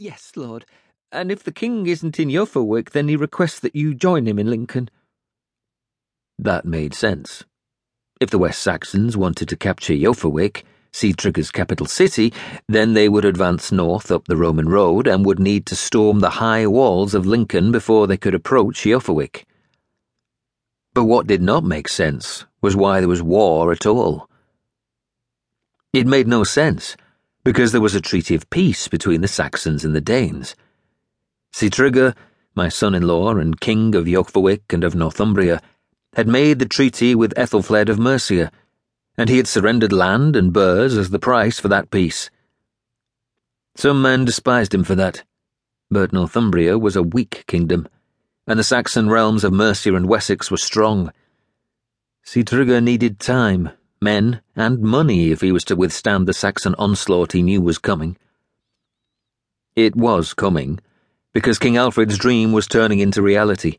Yes, Lord. And if the king isn't in Eoferwic, then he requests that you join him in Lincoln. That made sense. If the West Saxons wanted to capture Eoferwic, Sigtryggr's capital city, then they would advance north up the Roman road and would need to storm the high walls of Lincoln before they could approach Eoferwic. But what did not make sense was why there was war at all. It made no sense, because there was a treaty of peace between the Saxons and the Danes. Sigtryggr, my son in law and king of Eoferwic and of Northumbria, had made the treaty with Aethelflaed of Mercia, and he had surrendered land and burhs as the price for that peace. Some men despised him for that, but Northumbria was a weak kingdom, and the Saxon realms of Mercia and Wessex were strong. Sigtryggr needed time, men, and money if he was to withstand the Saxon onslaught he knew was coming. It was coming, because King Alfred's dream was turning into reality.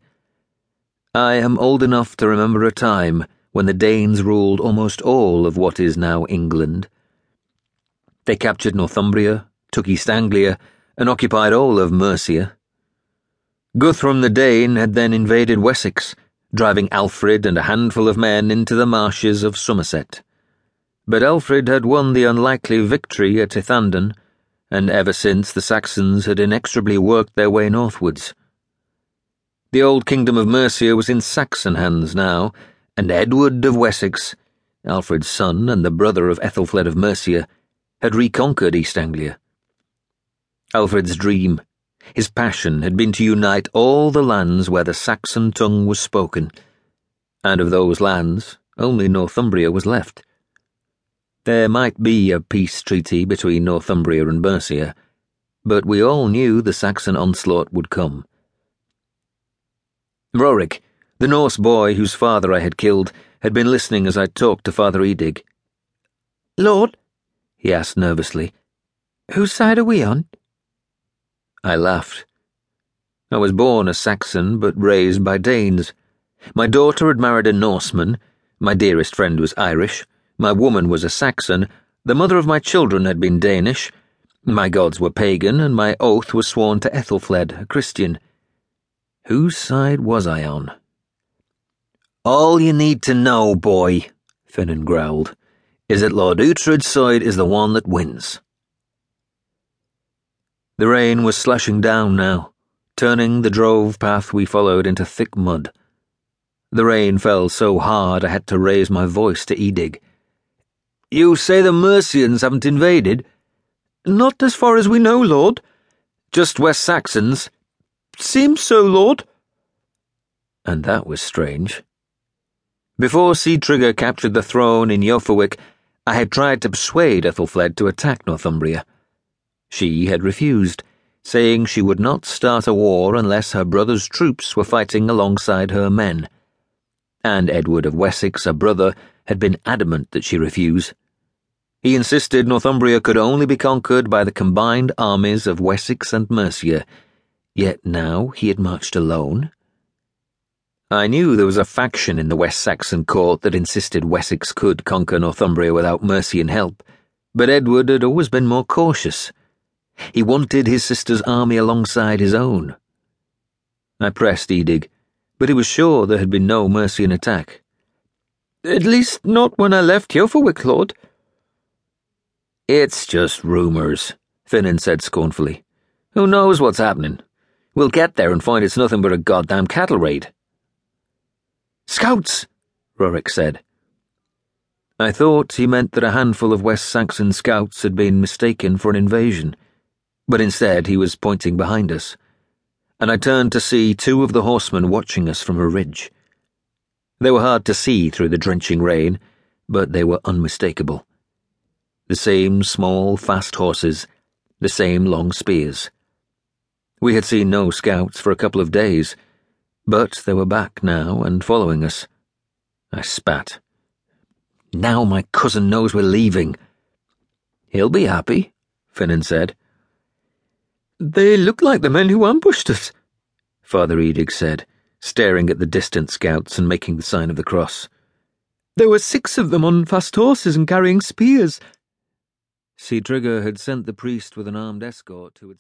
I am old enough to remember a time when the Danes ruled almost all of what is now England. They captured Northumbria, took East Anglia, and occupied all of Mercia. Guthrum the Dane had then invaded Wessex, driving Alfred and a handful of men into the marshes of Somerset. But Alfred had won the unlikely victory at Ethandun, and ever since the Saxons had inexorably worked their way northwards. The old kingdom of Mercia was in Saxon hands now, and Edward of Wessex, Alfred's son and the brother of Aethelflaed of Mercia, had reconquered East Anglia. Alfred's dream, his passion, had been to unite all the lands where the Saxon tongue was spoken, and of those lands, only Northumbria was left. There might be a peace treaty between Northumbria and Mercia, but we all knew the Saxon onslaught would come. Rorik, the Norse boy whose father I had killed had been listening as I talked to Father Edig. Lord? he asked nervously. Whose side are we on? I laughed. I was born a Saxon, but raised by Danes. My daughter had married a Norseman, my dearest friend was Irish, my woman was a Saxon, the mother of my children had been Danish, my gods were pagan, and my oath was sworn to Aethelflaed, a Christian. Whose side was I on? All you need to know, boy, Finan growled, is that Lord Uhtred's side is the one that wins. The rain was slushing down now, turning the drove path we followed into thick mud. The rain fell so hard I had to raise my voice to Edig. You say the Mercians haven't invaded? Not as far as we know, Lord. Just West Saxons? Seems so, Lord. And that was strange. Before Sigtryggr captured the throne in Eoferwic, I had tried to persuade Aethelflaed to attack Northumbria. She had refused, saying she would not start a war unless her brother's troops were fighting alongside her men. And Edward of Wessex, her brother, had been adamant that she refuse. He insisted Northumbria could only be conquered by the combined armies of Wessex and Mercia, yet now he had marched alone I knew there was a faction in the West Saxon court that insisted Wessex could conquer Northumbria without Mercian help, but Edward had always been more cautious. He wanted his sister's army alongside his own. I pressed Edig, but he was sure there had been no Mercian attack. At least not when I left Eoferwic, Lord. It's just rumours, Finan said scornfully. Who knows what's happening? We'll get there and find it's nothing but a goddamn cattle raid. Scouts, Rorik said. I thought he meant that a handful of West Saxon scouts had been mistaken for an invasion, but instead he was pointing behind us, and I turned to see two of the horsemen watching us from a ridge. They were hard to see through the drenching rain, but they were unmistakable. The same small, fast horses, the same long spears. We had seen no scouts for a couple of days but they were back now and following us. I spat. Now my cousin knows we're leaving. He'll be happy, Finan said. They look like the men who ambushed us, Father Edig said, staring at the distant scouts and making the sign of the cross. There were six of them on fast horses and carrying spears. Sigtryggr had sent the priest with an armed escort who had